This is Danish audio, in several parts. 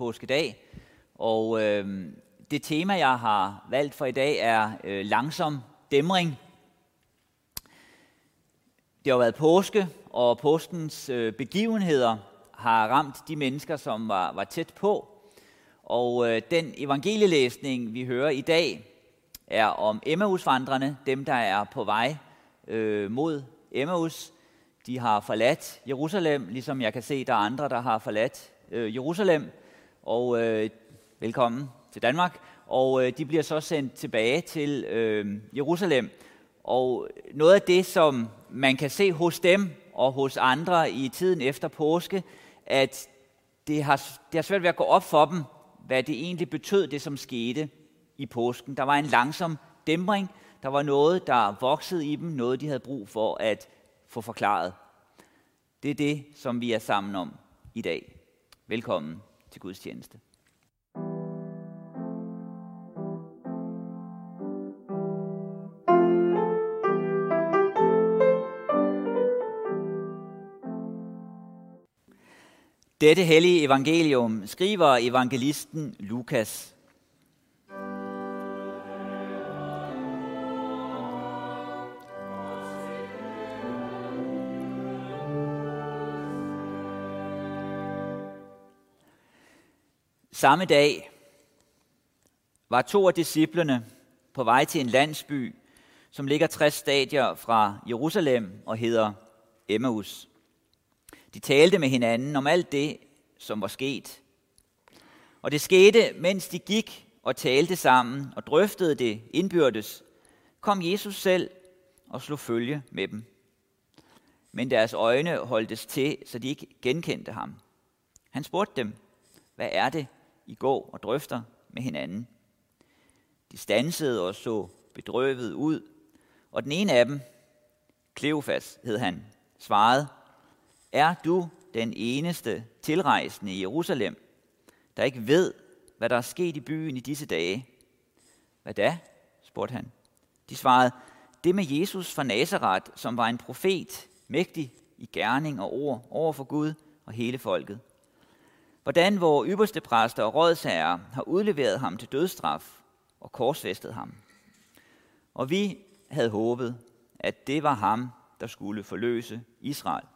påskedag. Og øh, det tema, jeg har valgt for i dag, er øh, langsom dæmring. Det har været påske, og påskens øh, begivenheder har ramt de mennesker, som var, var tæt på. Og øh, den evangelielæsning, vi hører i dag, er om Emmausvandrene, dem der er på vej øh, mod Emmaus. De har forladt Jerusalem, ligesom jeg kan se, der er andre, der har forladt øh, Jerusalem. Og øh, velkommen til Danmark. Og øh, de bliver så sendt tilbage til øh, Jerusalem. Og noget af det, som man kan se hos dem og hos andre i tiden efter påske, at det har, det har svært ved at gå op for dem, hvad det egentlig betød, det som skete i påsken. Der var en langsom dæmring. Der var noget, der voksede i dem, noget de havde brug for at få forklaret. Det er det, som vi er sammen om i dag. Velkommen til Guds tjeneste. Dette hellige evangelium skriver evangelisten Lukas. Samme dag var to af disciplene på vej til en landsby, som ligger 60 stadier fra Jerusalem og hedder Emmaus. De talte med hinanden om alt det, som var sket. Og det skete, mens de gik og talte sammen og drøftede det indbyrdes, kom Jesus selv og slog følge med dem. Men deres øjne holdtes til, så de ikke genkendte ham. Han spurgte dem, hvad er det, i går og drøfter med hinanden? De stansede og så bedrøvet ud, og den ene af dem, Kleofas hed han, svarede, er du den eneste tilrejsende i Jerusalem, der ikke ved, hvad der er sket i byen i disse dage? Hvad da? spurgte han. De svarede, det med Jesus fra Nazareth, som var en profet, mægtig i gerning og ord over for Gud og hele folket. Hvordan vores ypperste præster og rådsherrer har udleveret ham til dødstraf og korsfæstet ham. Og vi havde håbet, at det var ham, der skulle forløse Israel.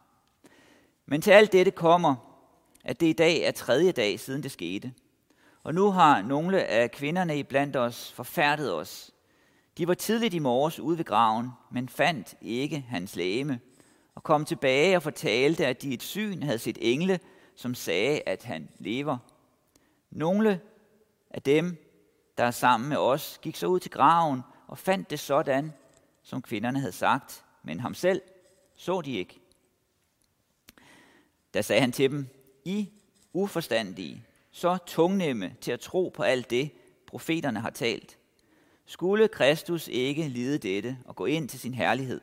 Men til alt dette kommer, at det i dag er tredje dag siden det skete. Og nu har nogle af kvinderne iblandt os forfærdet os. De var tidligt i morges ude ved graven, men fandt ikke hans læme, og kom tilbage og fortalte, at de et syn havde set engle, som sagde, at han lever. Nogle af dem, der er sammen med os, gik så ud til graven og fandt det sådan, som kvinderne havde sagt, men ham selv så de ikke. Der sagde han til dem, I uforstandige, så tungnemme til at tro på alt det, profeterne har talt. Skulle Kristus ikke lide dette og gå ind til sin herlighed?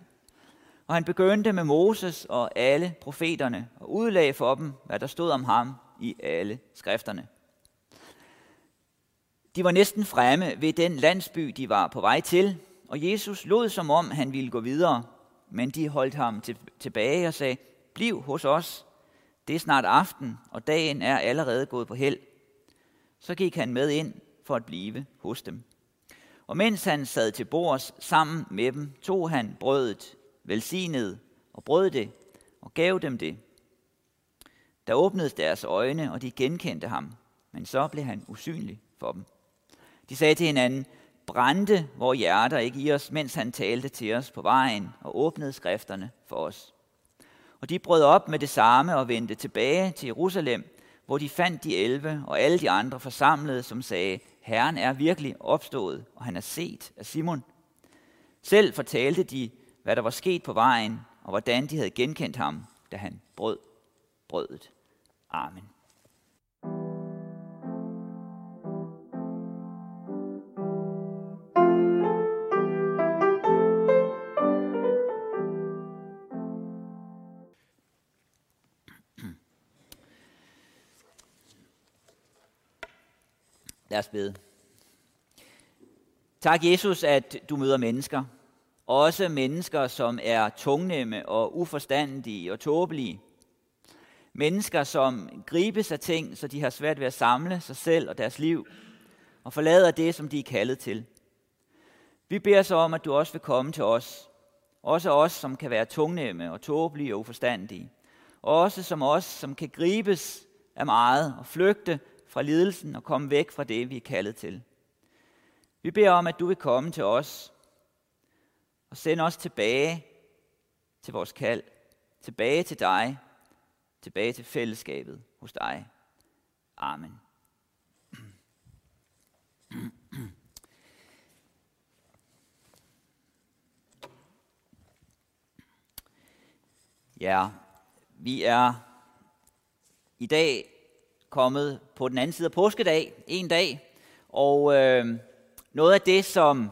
Og han begyndte med Moses og alle profeterne og udlagde for dem, hvad der stod om ham i alle skrifterne. De var næsten fremme ved den landsby, de var på vej til, og Jesus lod som om, han ville gå videre, men de holdt ham tilbage og sagde, bliv hos os, det er snart aften, og dagen er allerede gået på held. Så gik han med ind for at blive hos dem. Og mens han sad til bords sammen med dem, tog han brødet, velsignede og brød det og gav dem det. Der åbnedes deres øjne, og de genkendte ham, men så blev han usynlig for dem. De sagde til hinanden, brændte vores hjerter ikke i os, mens han talte til os på vejen og åbnede skrifterne for os. Og de brød op med det samme og vendte tilbage til Jerusalem, hvor de fandt de elve og alle de andre forsamlede, som sagde, Herren er virkelig opstået, og han er set af Simon. Selv fortalte de, hvad der var sket på vejen, og hvordan de havde genkendt ham, da han brød brødet. Amen. Lad os bede. Tak Jesus, at du møder mennesker. Også mennesker, som er tungnemme og uforstandige og tåbelige. Mennesker, som gribes af ting, så de har svært ved at samle sig selv og deres liv, og forlader det, som de er kaldet til. Vi beder så om, at du også vil komme til os. Også os, som kan være tungnemme og tåbelige og uforstandige. Også som os, som kan gribes af meget og flygte fra lidelsen og komme væk fra det, vi er kaldet til. Vi beder om, at du vil komme til os og send os tilbage til vores kald, tilbage til dig, tilbage til fællesskabet hos dig. Amen. Ja, vi er i dag kommet på den anden side af påskedag, en dag, og øh, noget af det, som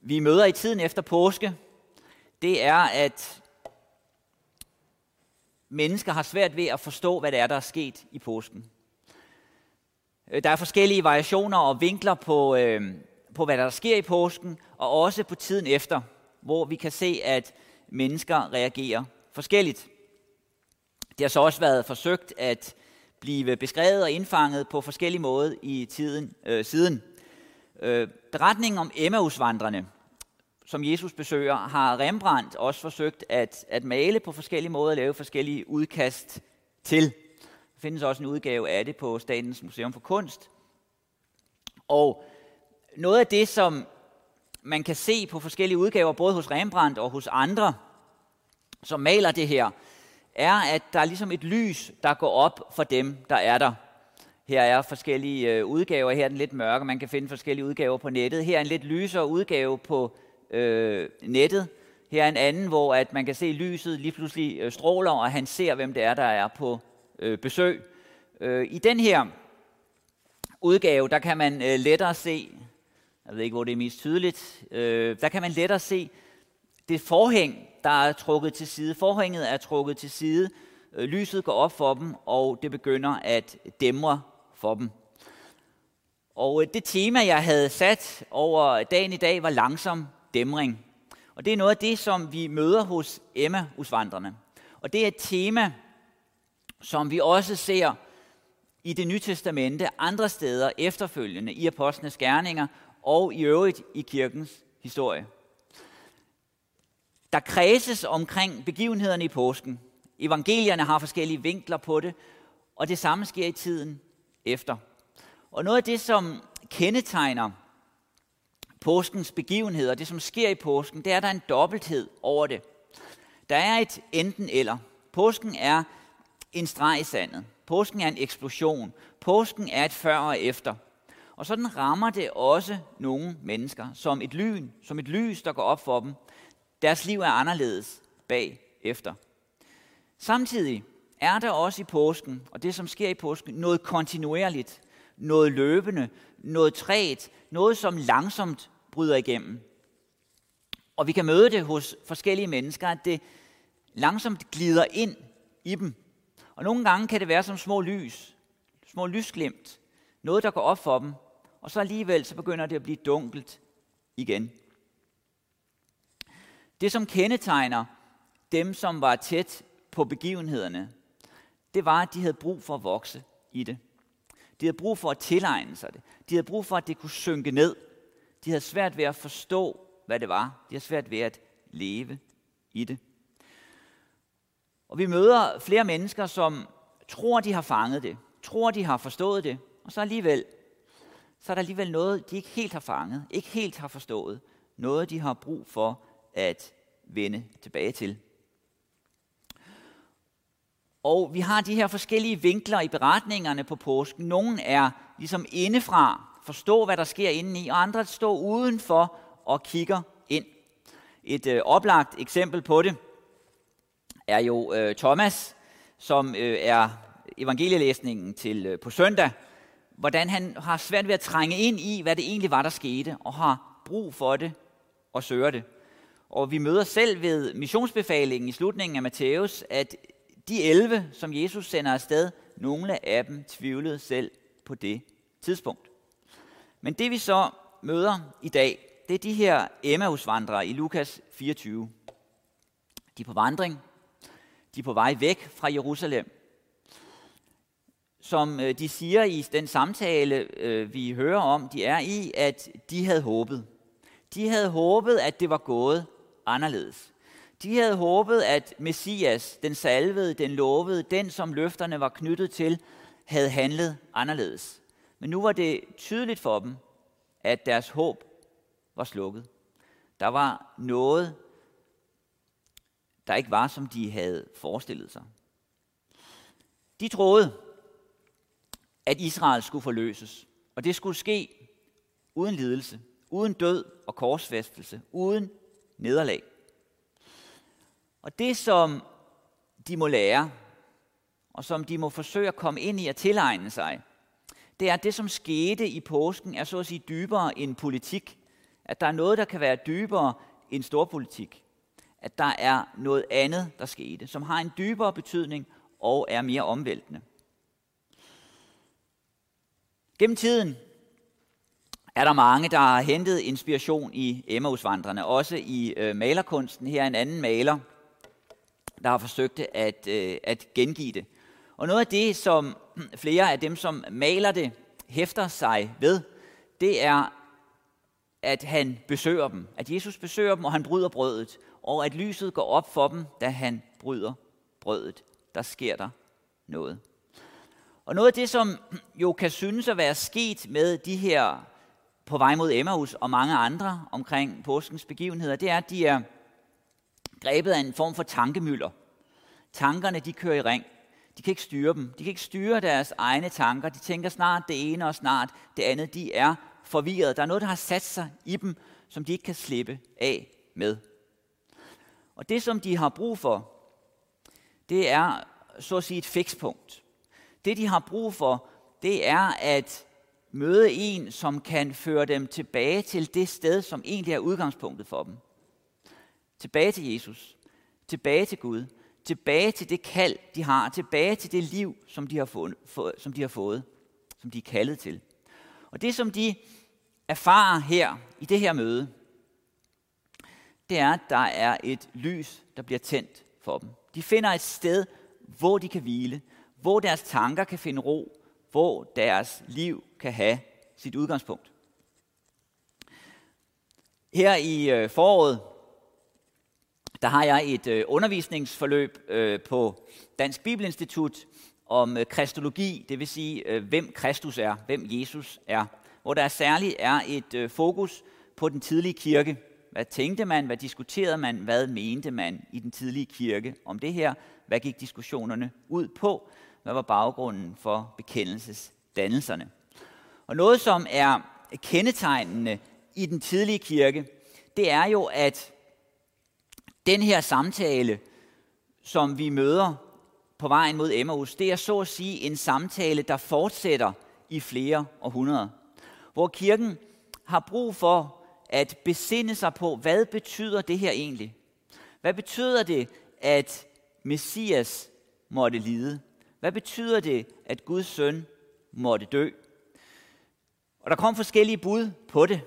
vi møder i tiden efter påske, det er, at mennesker har svært ved at forstå, hvad det er, der er sket i påsken. Øh, der er forskellige variationer og vinkler på, øh, på, hvad der sker i påsken, og også på tiden efter, hvor vi kan se, at mennesker reagerer forskelligt. Det har så også været forsøgt at blive beskrevet og indfanget på forskellige måder i tiden øh, siden. Øh, beretningen om Emmausvandrene, som Jesus besøger, har Rembrandt også forsøgt at, at male på forskellige måder og lave forskellige udkast til. Der findes også en udgave af det på Statens Museum for Kunst. Og noget af det, som man kan se på forskellige udgaver, både hos Rembrandt og hos andre, som maler det her, er, at der er ligesom et lys, der går op for dem, der er der. Her er forskellige øh, udgaver. Her er den lidt mørke. Man kan finde forskellige udgaver på nettet. Her er en lidt lysere udgave på øh, nettet. Her er en anden, hvor at man kan se lyset lige pludselig øh, stråler, og han ser, hvem det er, der er på øh, besøg. Øh, I den her udgave, der kan man øh, lettere se, jeg ved ikke, hvor det er mest tydeligt, øh, der kan man lettere se det forhæng, der er trukket til side. Forhænget er trukket til side. Øh, lyset går op for dem, og det begynder at dæmre for dem. Og øh, det tema, jeg havde sat over dagen i dag, var langsom dæmring. Og det er noget af det, som vi møder hos Emma usvandrene. Og det er et tema, som vi også ser i det nye testamente andre steder efterfølgende i apostlenes gerninger og i øvrigt i kirkens historie. Der kredses omkring begivenhederne i påsken. Evangelierne har forskellige vinkler på det, og det samme sker i tiden efter. Og noget af det, som kendetegner påskens begivenheder, det som sker i påsken, det er, at der er en dobbelthed over det. Der er et enten eller. Påsken er en streg i sandet. Påsken er en eksplosion. Påsken er et før og efter. Og sådan rammer det også nogle mennesker som et lyn, som et lys, der går op for dem. Deres liv er anderledes bag efter. Samtidig er der også i påsken, og det som sker i påsken, noget kontinuerligt, noget løbende, noget træt, noget som langsomt bryder igennem. Og vi kan møde det hos forskellige mennesker, at det langsomt glider ind i dem. Og nogle gange kan det være som små lys, små lysglimt, noget der går op for dem, og så alligevel så begynder det at blive dunkelt igen. Det, som kendetegner dem, som var tæt på begivenhederne, det var, at de havde brug for at vokse i det. De havde brug for at tilegne sig det. De havde brug for, at det kunne synke ned. De havde svært ved at forstå, hvad det var. De havde svært ved at leve i det. Og vi møder flere mennesker, som tror, de har fanget det, tror, de har forstået det, og så alligevel, så er der alligevel noget, de ikke helt har fanget, ikke helt har forstået, noget, de har brug for at vende tilbage til. Og vi har de her forskellige vinkler i beretningerne på påsken. Nogle er ligesom indefra, forstå hvad der sker indeni, og andre står udenfor og kigger ind. Et øh, oplagt eksempel på det er jo øh, Thomas, som øh, er evangelielæsningen til øh, på søndag, hvordan han har svært ved at trænge ind i, hvad det egentlig var, der skete, og har brug for det og søger det. Og vi møder selv ved missionsbefalingen i slutningen af Matthæus, at de 11, som Jesus sender afsted, nogle af dem tvivlede selv på det tidspunkt. Men det vi så møder i dag, det er de her Emmausvandrere i Lukas 24. De er på vandring. De er på vej væk fra Jerusalem. Som øh, de siger i den samtale, øh, vi hører om, de er i, at de havde håbet. De havde håbet, at det var gået anderledes. De havde håbet, at Messias, den salvede, den lovede, den som løfterne var knyttet til, havde handlet anderledes. Men nu var det tydeligt for dem, at deres håb var slukket. Der var noget, der ikke var, som de havde forestillet sig. De troede, at Israel skulle forløses, og det skulle ske uden lidelse, uden død og korsfæstelse, uden nederlag. Og det, som de må lære, og som de må forsøge at komme ind i at tilegne sig, det er, at det, som skete i påsken, er så at sige dybere end politik. At der er noget, der kan være dybere end storpolitik. At der er noget andet, der skete, som har en dybere betydning og er mere omvæltende. Gennem tiden er der mange, der har hentet inspiration i Emmausvandrene, også i øh, malerkunsten. Her er en anden maler, der har forsøgt at, øh, at gengive det. Og noget af det, som flere af dem, som maler det, hæfter sig ved, det er, at han besøger dem. At Jesus besøger dem, og han bryder brødet. Og at lyset går op for dem, da han bryder brødet. Der sker der noget. Og noget af det, som jo kan synes at være sket med de her på vej mod Emmaus og mange andre omkring påskens begivenheder, det er, at de er grebet af en form for tankemøller. Tankerne, de kører i ring. De kan ikke styre dem. De kan ikke styre deres egne tanker. De tænker snart det ene og snart det andet. De er forvirret. Der er noget, der har sat sig i dem, som de ikke kan slippe af med. Og det, som de har brug for, det er så at sige et fikspunkt. Det, de har brug for, det er at møde en, som kan føre dem tilbage til det sted, som egentlig er udgangspunktet for dem. Tilbage til Jesus. Tilbage til Gud tilbage til det kald, de har, tilbage til det liv, som de har fået, som de har fået, som de er kaldet til. Og det, som de erfarer her i det her møde, det er, at der er et lys, der bliver tændt for dem. De finder et sted, hvor de kan hvile, hvor deres tanker kan finde ro, hvor deres liv kan have sit udgangspunkt. Her i øh, foråret der har jeg et øh, undervisningsforløb øh, på Dansk Bibelinstitut om øh, kristologi, det vil sige, øh, hvem Kristus er, hvem Jesus er. Hvor der særligt er et øh, fokus på den tidlige kirke. Hvad tænkte man, hvad diskuterede man, hvad mente man i den tidlige kirke om det her? Hvad gik diskussionerne ud på? Hvad var baggrunden for bekendelsesdannelserne? Og noget, som er kendetegnende i den tidlige kirke, det er jo, at den her samtale, som vi møder på vejen mod Emmaus, det er så at sige en samtale, der fortsætter i flere århundreder. Hvor kirken har brug for at besinde sig på, hvad betyder det her egentlig? Hvad betyder det, at Messias måtte lide? Hvad betyder det, at Guds søn måtte dø? Og der kom forskellige bud på det.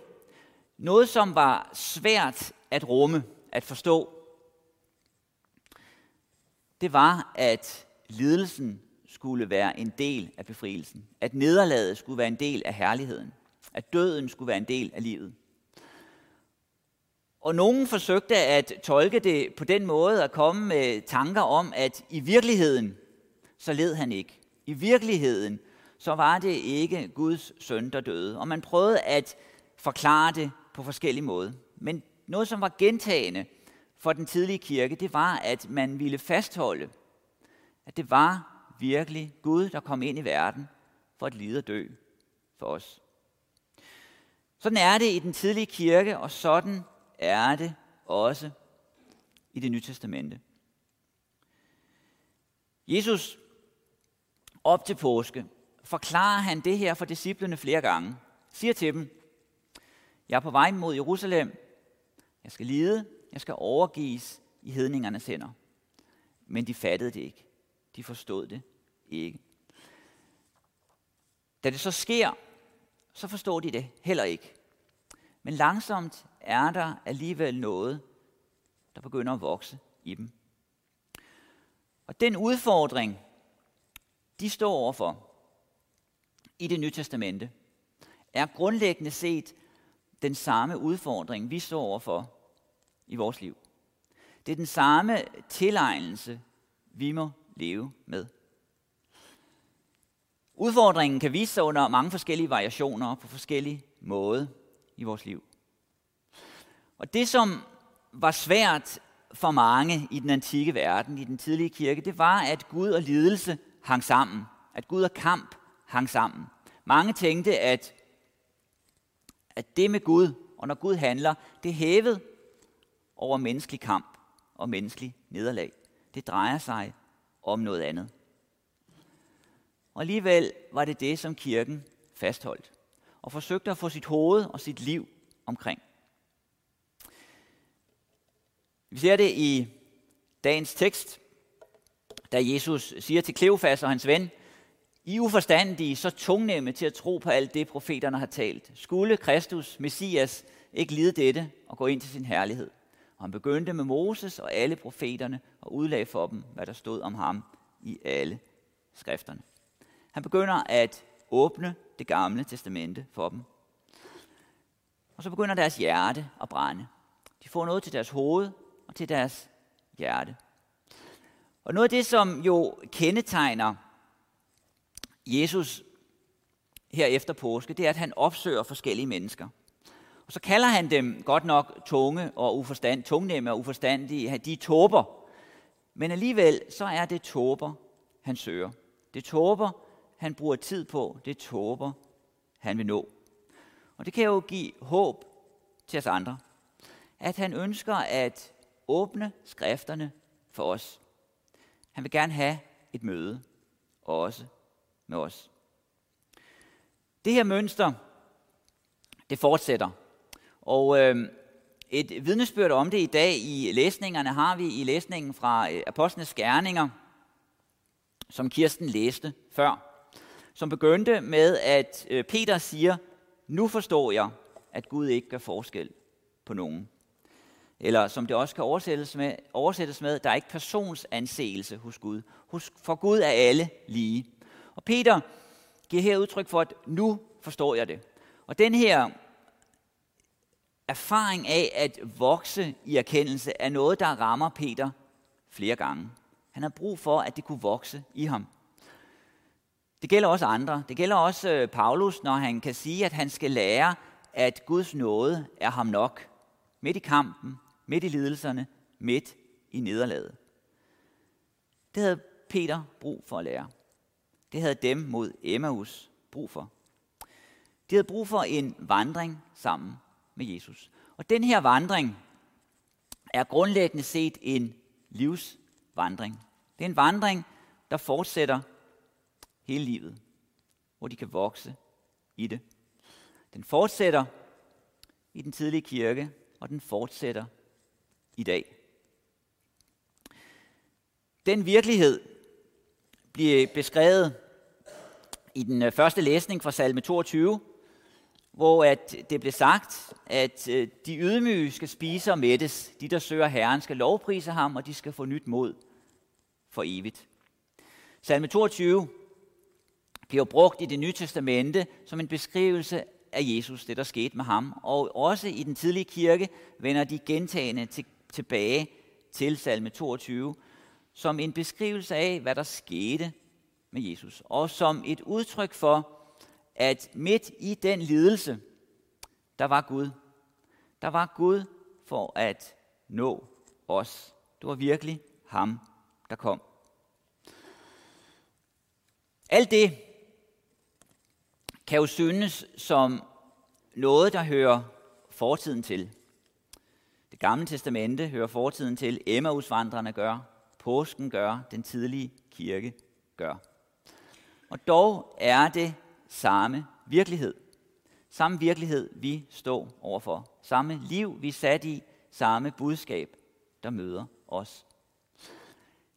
Noget, som var svært at rumme, at forstå, det var, at lidelsen skulle være en del af befrielsen. At nederlaget skulle være en del af herligheden. At døden skulle være en del af livet. Og nogen forsøgte at tolke det på den måde at komme med tanker om, at i virkeligheden, så led han ikke. I virkeligheden, så var det ikke Guds søn, der døde. Og man prøvede at forklare det på forskellige måder. Men noget, som var gentagende, for den tidlige kirke, det var, at man ville fastholde, at det var virkelig Gud, der kom ind i verden for at lide og dø for os. Sådan er det i den tidlige kirke, og sådan er det også i det nye testamente. Jesus op til påske forklarer han det her for disciplene flere gange. Siger til dem, jeg er på vej mod Jerusalem, jeg skal lide, jeg skal overgives i hedningernes hænder. Men de fattede det ikke. De forstod det ikke. Da det så sker, så forstår de det heller ikke. Men langsomt er der alligevel noget, der begynder at vokse i dem. Og den udfordring, de står overfor i det nye testamente, er grundlæggende set den samme udfordring, vi står overfor i vores liv. Det er den samme tilegnelse, vi må leve med. Udfordringen kan vise sig under mange forskellige variationer på forskellige måder i vores liv. Og det, som var svært for mange i den antikke verden, i den tidlige kirke, det var, at Gud og lidelse hang sammen. At Gud og kamp hang sammen. Mange tænkte, at, at det med Gud, og når Gud handler, det hævede over menneskelig kamp og menneskelig nederlag. Det drejer sig om noget andet. Og alligevel var det det, som kirken fastholdt og forsøgte at få sit hoved og sit liv omkring. Vi ser det i dagens tekst, da Jesus siger til Kleofas og hans ven, I uforstandige, så tungnemme til at tro på alt det, profeterne har talt. Skulle Kristus, Messias, ikke lide dette og gå ind til sin herlighed? Og han begyndte med Moses og alle profeterne og udlagde for dem, hvad der stod om ham i alle skrifterne. Han begynder at åbne det gamle testamente for dem. Og så begynder deres hjerte at brænde. De får noget til deres hoved og til deres hjerte. Og noget af det, som jo kendetegner Jesus her efter påske, det er, at han opsøger forskellige mennesker. Og så kalder han dem godt nok tunge og uforstand, tungnemme og uforstandige. De er tåber. Men alligevel så er det tåber, han søger. Det tåber, han bruger tid på. Det tåber, han vil nå. Og det kan jo give håb til os andre. At han ønsker at åbne skrifterne for os. Han vil gerne have et møde, også med os. Det her mønster, det fortsætter. Og øh, et vidnesbyrd om det i dag i læsningerne har vi i læsningen fra øh, Apostlenes Gerninger, som Kirsten læste før, som begyndte med, at øh, Peter siger, nu forstår jeg, at Gud ikke gør forskel på nogen. Eller som det også kan oversættes med, oversættes med der er ikke personsanseelse hos Gud. For Gud er alle lige. Og Peter giver her udtryk for, at nu forstår jeg det. Og den her erfaring af at vokse i erkendelse er noget, der rammer Peter flere gange. Han har brug for, at det kunne vokse i ham. Det gælder også andre. Det gælder også øh, Paulus, når han kan sige, at han skal lære, at Guds nåde er ham nok. Midt i kampen, midt i lidelserne, midt i nederlaget. Det havde Peter brug for at lære. Det havde dem mod Emmaus brug for. De havde brug for en vandring sammen med Jesus. Og den her vandring er grundlæggende set en livsvandring. Det er en vandring, der fortsætter hele livet, hvor de kan vokse i det. Den fortsætter i den tidlige kirke, og den fortsætter i dag. Den virkelighed bliver beskrevet i den øh, første læsning fra salme 22, hvor at det blev sagt, at øh, de ydmyge skal spise og mættes. De, der søger Herren, skal lovprise ham, og de skal få nyt mod for evigt. Salme 22 bliver brugt i det nye testamente som en beskrivelse af Jesus, det der skete med ham. Og også i den tidlige kirke vender de gentagende til, tilbage til salme 22, som en beskrivelse af, hvad der skete med Jesus. Og som et udtryk for, at midt i den lidelse, der var Gud. Der var Gud for at nå os. Det var virkelig ham, der kom. Alt det kan jo synes som noget, der hører fortiden til. Det gamle testamente hører fortiden til. Emmausvandrene gør. Påsken gør. Den tidlige kirke gør. Og dog er det samme virkelighed. Samme virkelighed, vi står overfor. Samme liv, vi er sat i. Samme budskab, der møder os.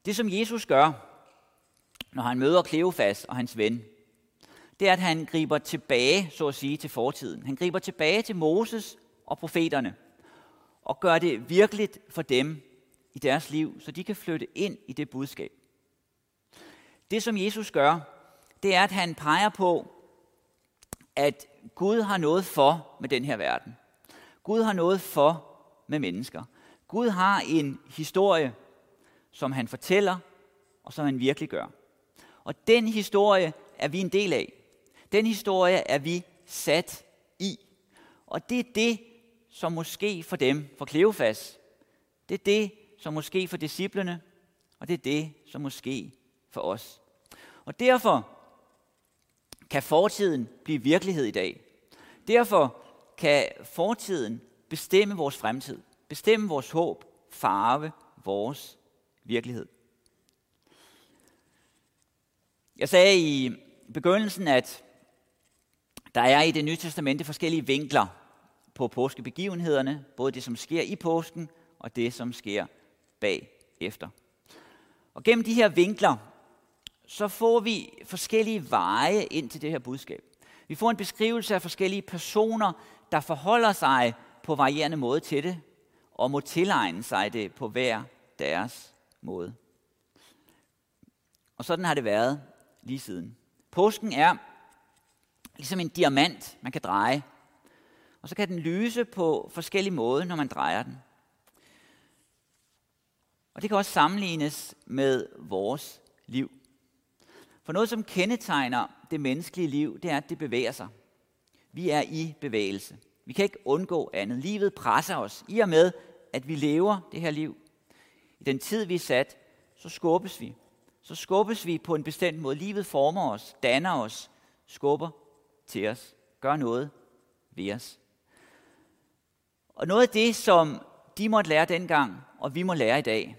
Det, som Jesus gør, når han møder Kleofas og hans ven, det er, at han griber tilbage, så at sige, til fortiden. Han griber tilbage til Moses og profeterne og gør det virkeligt for dem i deres liv, så de kan flytte ind i det budskab. Det, som Jesus gør, det er, at han peger på, at Gud har noget for med den her verden. Gud har noget for med mennesker. Gud har en historie, som han fortæller, og som han virkelig gør. Og den historie er vi en del af. Den historie er vi sat i. Og det er det, som måske for dem, for Kleofas, det er det, som måske for disciplene, og det er det, som måske for os. Og derfor kan fortiden blive virkelighed i dag. Derfor kan fortiden bestemme vores fremtid, bestemme vores håb, farve vores virkelighed. Jeg sagde i begyndelsen, at der er i det nye testamente forskellige vinkler på påskebegivenhederne, både det, som sker i påsken, og det, som sker bagefter. Og gennem de her vinkler, så får vi forskellige veje ind til det her budskab. Vi får en beskrivelse af forskellige personer, der forholder sig på varierende måde til det, og må tilegne sig det på hver deres måde. Og sådan har det været lige siden. Påsken er ligesom en diamant, man kan dreje. Og så kan den lyse på forskellige måder, når man drejer den. Og det kan også sammenlignes med vores liv. For noget, som kendetegner det menneskelige liv, det er, at det bevæger sig. Vi er i bevægelse. Vi kan ikke undgå andet. Livet presser os. I og med, at vi lever det her liv. I den tid, vi er sat, så skubbes vi. Så skubbes vi på en bestemt måde. Livet former os, danner os, skubber til os, gør noget ved os. Og noget af det, som de måtte lære dengang, og vi må lære i dag,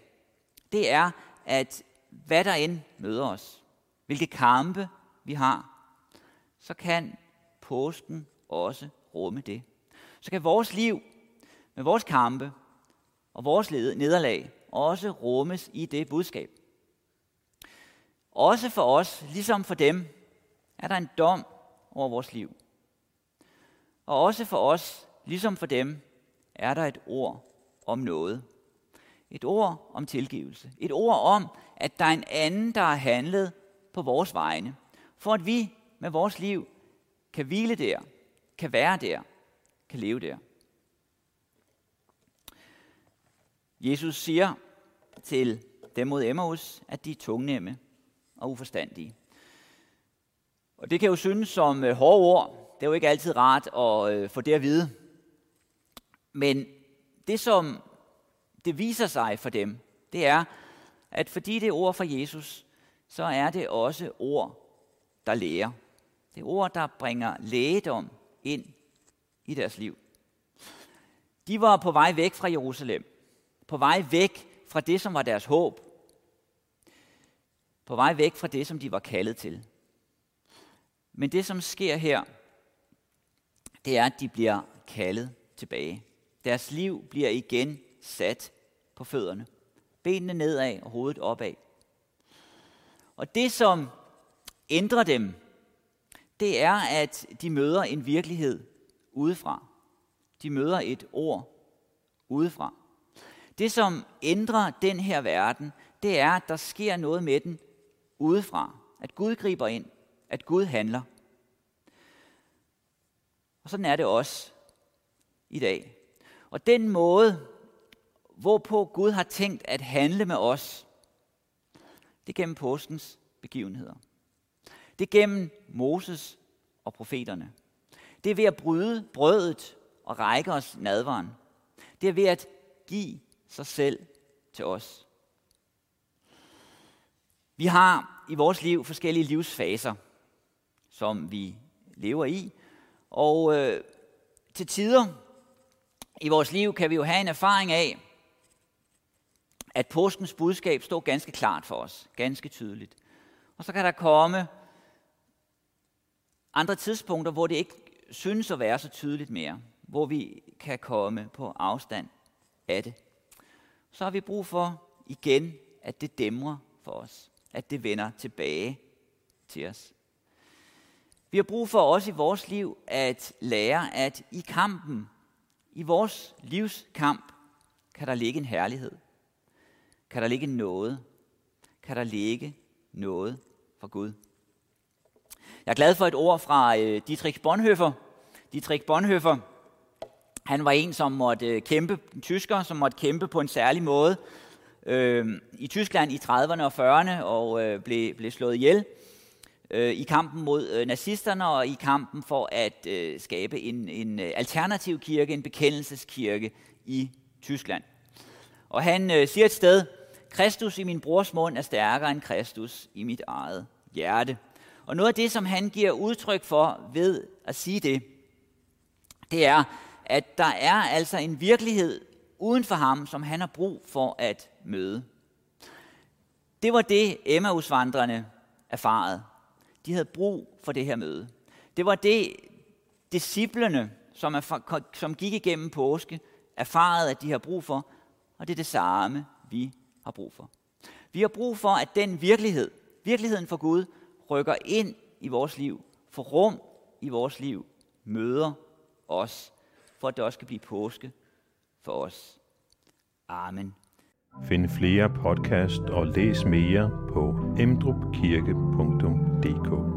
det er, at hvad der end møder os, hvilke kampe vi har, så kan påsken også rumme det. Så kan vores liv med vores kampe og vores nederlag også rummes i det budskab. Også for os, ligesom for dem, er der en dom over vores liv. Og også for os, ligesom for dem, er der et ord om noget. Et ord om tilgivelse. Et ord om, at der er en anden, der har handlet på vores vegne. For at vi med vores liv kan hvile der, kan være der, kan leve der. Jesus siger til dem mod Emmaus, at de er tungnemme og uforstandige. Og det kan jo synes som øh, hårde ord. Det er jo ikke altid rart at øh, få det at vide. Men det, som det viser sig for dem, det er, at fordi det er ord fra Jesus, så er det også ord, der lærer. Det er ord, der bringer lægedom ind i deres liv. De var på vej væk fra Jerusalem. På vej væk fra det, som var deres håb. På vej væk fra det, som de var kaldet til. Men det, som sker her, det er, at de bliver kaldet tilbage. Deres liv bliver igen sat på fødderne. Benene nedad og hovedet opad. Og det, som ændrer dem, det er, at de møder en virkelighed udefra. De møder et ord udefra. Det, som ændrer den her verden, det er, at der sker noget med den udefra. At Gud griber ind. At Gud handler. Og sådan er det også i dag. Og den måde, hvorpå Gud har tænkt at handle med os, det er gennem påskens begivenheder. Det er gennem Moses og profeterne. Det er ved at bryde brødet og række os nadvaren. Det er ved at give sig selv til os. Vi har i vores liv forskellige livsfaser, som vi lever i. Og øh, til tider i vores liv kan vi jo have en erfaring af, at påskens budskab står ganske klart for os, ganske tydeligt. Og så kan der komme andre tidspunkter, hvor det ikke synes at være så tydeligt mere, hvor vi kan komme på afstand af det. Så har vi brug for igen, at det dæmrer for os, at det vender tilbage til os. Vi har brug for også i vores liv at lære, at i kampen, i vores livskamp, kan der ligge en herlighed. Kan der ligge noget. Kan der ligge noget fra Gud. Jeg er glad for et ord fra øh, Dietrich Bonhoeffer. Dietrich Bonhoeffer, han var en, som måtte øh, kæmpe, en tysker, som måtte kæmpe på en særlig måde øh, i Tyskland i 30'erne og 40'erne og øh, blev, blev slået ihjel øh, i kampen mod øh, nazisterne og i kampen for at øh, skabe en, en øh, alternativ kirke, en bekendelseskirke i Tyskland. Og han øh, siger et sted, Kristus i min brors mund er stærkere end Kristus i mit eget hjerte. Og noget af det, som han giver udtryk for ved at sige det, det er, at der er altså en virkelighed uden for ham, som han har brug for at møde. Det var det, Emmausvandrene erfarede. De havde brug for det her møde. Det var det, disciplene, som, er, som gik igennem påske, erfarede, at de har brug for, og det er det samme, vi har brug for. Vi har brug for, at den virkelighed, virkeligheden for Gud, rykker ind i vores liv, får rum i vores liv, møder os, for at det også kan blive påske for os. Amen. Find flere podcast og læs mere på emdrupkirke.dk